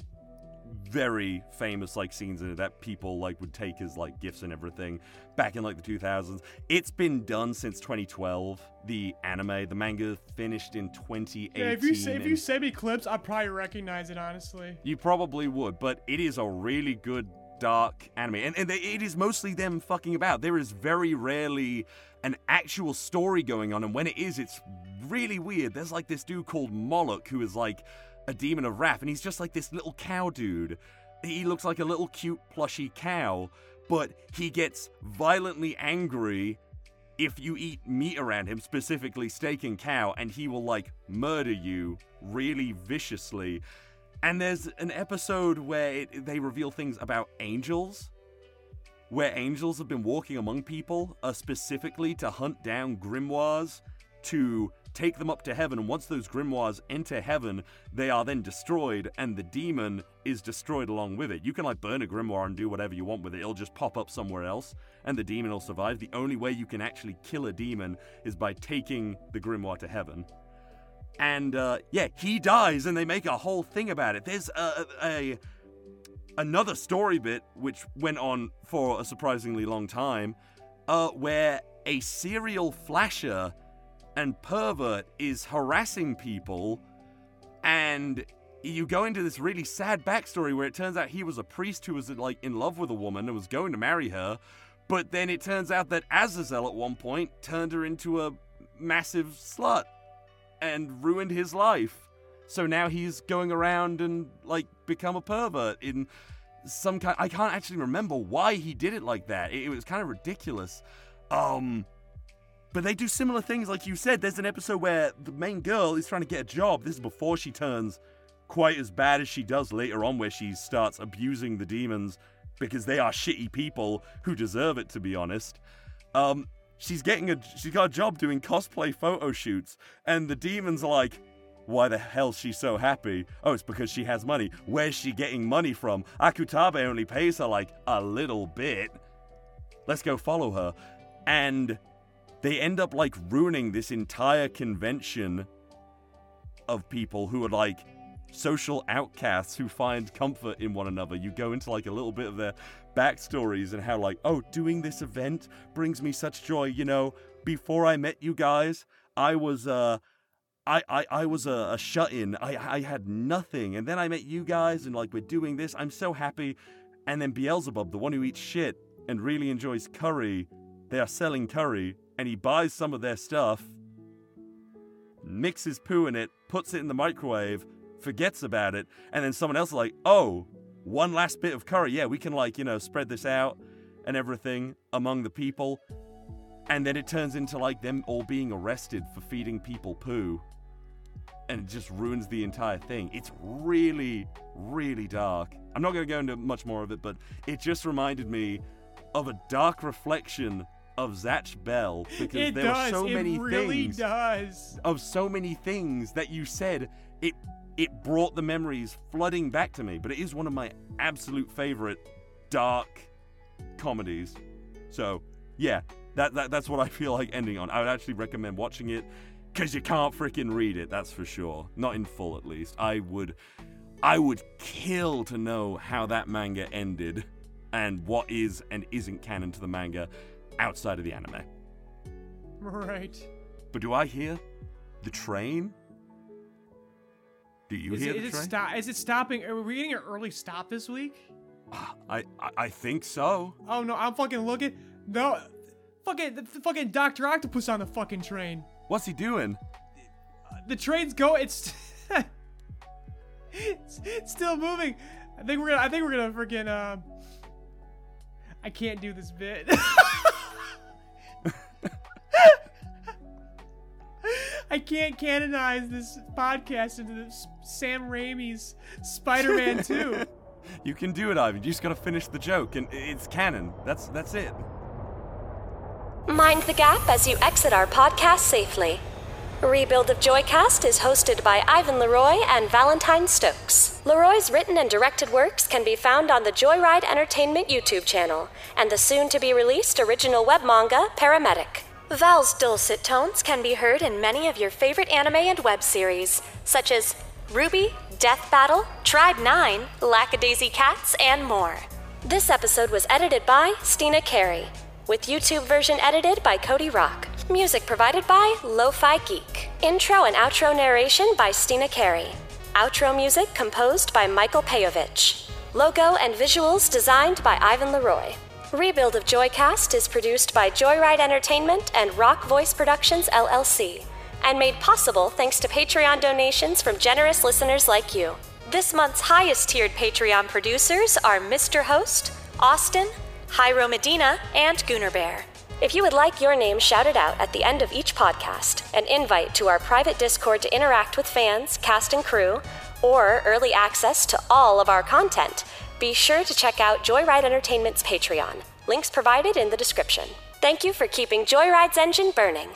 very famous like scenes in it that people like would take as like gifts and everything back in like the 2000s. It's been done since 2012. The anime, the manga finished in 2018. Yeah, if you say, if you send me clips, I'd probably recognize it honestly. you probably would, but it is a really good dark anime, and, and they- it is mostly them fucking about. There is very rarely an actual story going on, and when it is, it's really weird. There's like this dude called Moloch who is like a demon of wrath, and he's just like this little cow dude. He looks like a little cute plushy cow, but he gets violently angry if you eat meat around him, specifically steak and cow, and he will like murder you really viciously. And there's an episode where it, they reveal things about angels, where angels have been walking among people, uh, specifically to hunt down grimoires to take them up to heaven. And once those grimoires enter heaven, they are then destroyed, and the demon is destroyed along with it. You can like burn a grimoire and do whatever you want with it, it'll just pop up somewhere else, and the demon will survive. The only way you can actually kill a demon is by taking the grimoire to heaven and uh, yeah, he dies, and they make a whole thing about it. There's a, a another story bit which went on for a surprisingly long time, uh, where a serial flasher and pervert is harassing people, and you go into this really sad backstory where it turns out he was a priest who was like in love with a woman and was going to marry her, but then it turns out that Azazel at one point turned her into a massive slut and ruined his life. So now he's going around and like become a pervert in some kind. I can't actually remember why he did it like that. It, it was kind of ridiculous. Um, but they do similar things, like you said. There's an episode where the main girl is trying to get a job. This is before she turns quite as bad as she does later on, where she starts abusing the demons because they are shitty people who deserve it, to be honest. Um, she's getting a she's got a job doing cosplay photo shoots, and the demons are like, why the hell's she so happy? Oh, it's because she has money. Where's she getting money from? Akutabe only pays her like a little bit. Let's go follow her. And they end up like ruining this entire convention of people who are like social outcasts who find comfort in one another. You go into like a little bit of their backstories and how like, oh, doing this event brings me such joy. You know, before I met you guys, I was uh I, I, I was a, a shut in. I, I had nothing. And then I met you guys, and like, we're doing this. I'm so happy. And then Beelzebub, the one who eats shit and really enjoys curry, they are selling curry, and he buys some of their stuff, mixes poo in it, puts it in the microwave, forgets about it, and then someone else is like, oh, one last bit of curry. Yeah, we can, like, you know, spread this out and everything among the people. And then it turns into like them all being arrested for feeding people poo and it just ruins the entire thing. It's really, really dark. I'm not going to go into much more of it, but it just reminded me of a dark reflection of Zatch Bell because It there does. were so it many really things does. of so many things that you said. It it brought the memories flooding back to me. But it is one of my absolute favorite dark comedies. So yeah, that, that that's what I feel like ending on. I would actually recommend watching it because you can't freaking read it. That's for sure. Not in full, at least. I would, I would kill to know how that manga ended, and what is and isn't canon to the manga outside of the anime. Right. But do I hear the train? Do you Is hear it, the is, it train? stop, is it stopping? Are we getting an early stop this week? I, I I think so. Oh no, I'm fucking looking. No, fucking the, the fucking Doctor Octopus on the fucking train. What's he doing? The train's go. It's it's, it's still moving. I think we're gonna. I think we're gonna freaking. Uh, I can't do this bit. I can't canonize this podcast into this Sam Raimi's Spider-Man 2. You can do it, Ivan. You just gotta finish the joke, and it's canon. That's that's it. Mind the gap as you exit our podcast safely. Rebuild of Joycast is hosted by Ivan Leroy and Valentine Stokes. Leroy's written and directed works can be found on the Joyride Entertainment YouTube channel and the soon to be released original web manga Paramedic. Val's dulcet tones can be heard in many of your favorite anime and web series, such as RWBY, Death Battle, Tribe 9, Lackadaisy Cats, and more. This episode was edited by Steena Carey, with YouTube version edited by Cody Rock. Music provided by Lo-Fi Geek. Intro and outro narration by Steena Carey. Outro music composed by Michael Peyovich. Logo and visuals designed by Ivan Leroy. Rebuild of Joycast is produced by Joyride Entertainment and Rock Voice Productions LLC, and made possible thanks to Patreon donations from generous listeners like you. This month's highest tiered Patreon producers are Mr. Host, Austin, Hairo Medina, and Gooner Bear. If you would like your name shouted out at the end of each podcast, an invite to our private Discord to interact with fans, cast, and crew, or early access to all of our content, be sure to check out Joyride Entertainment's Patreon. Links provided in the description. Thank you for keeping Joyride's engine burning.